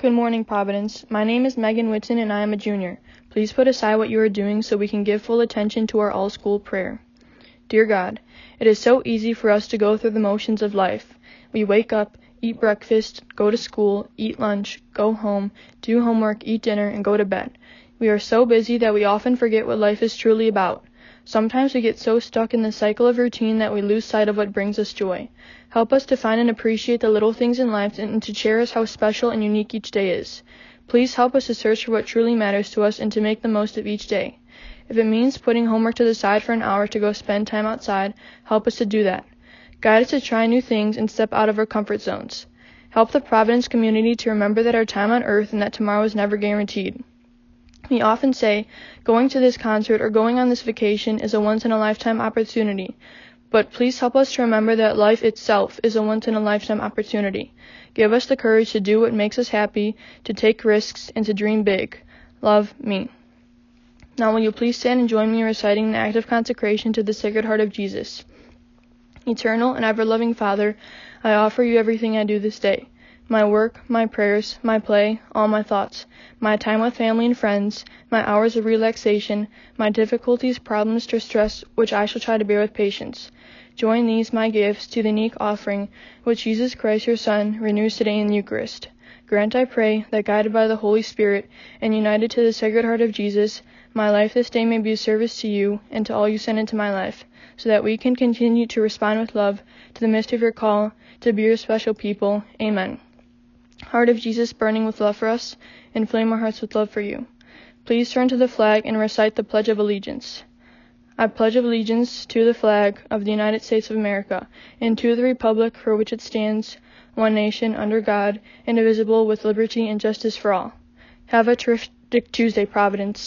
Good morning, Providence. My name is Megan Whitson and I am a junior. Please put aside what you are doing so we can give full attention to our all school prayer. Dear God, it is so easy for us to go through the motions of life. We wake up, eat breakfast, go to school, eat lunch, go home, do homework, eat dinner, and go to bed. We are so busy that we often forget what life is truly about. Sometimes we get so stuck in the cycle of routine that we lose sight of what brings us joy. Help us to find and appreciate the little things in life and to cherish how special and unique each day is. Please help us to search for what truly matters to us and to make the most of each day. If it means putting homework to the side for an hour to go spend time outside, help us to do that. Guide us to try new things and step out of our comfort zones. Help the Providence community to remember that our time on earth and that tomorrow is never guaranteed. We often say going to this concert or going on this vacation is a once in a lifetime opportunity, but please help us to remember that life itself is a once in a lifetime opportunity. Give us the courage to do what makes us happy, to take risks, and to dream big. Love me. Now, will you please stand and join me in reciting an act of consecration to the Sacred Heart of Jesus? Eternal and ever loving Father, I offer you everything I do this day my work, my prayers, my play, all my thoughts, my time with family and friends, my hours of relaxation, my difficulties, problems, distress, which I shall try to bear with patience. Join these, my gifts, to the unique offering which Jesus Christ, your Son, renews today in the Eucharist. Grant, I pray, that guided by the Holy Spirit and united to the Sacred Heart of Jesus, my life this day may be a service to you and to all you send into my life, so that we can continue to respond with love to the mystery of your call to be your special people. Amen. Heart of Jesus burning with love for us, inflame our hearts with love for you. Please turn to the flag and recite the Pledge of Allegiance. I pledge allegiance to the flag of the United States of America and to the republic for which it stands, one nation, under God, indivisible, with liberty and justice for all. Have a terrific Tuesday, Providence.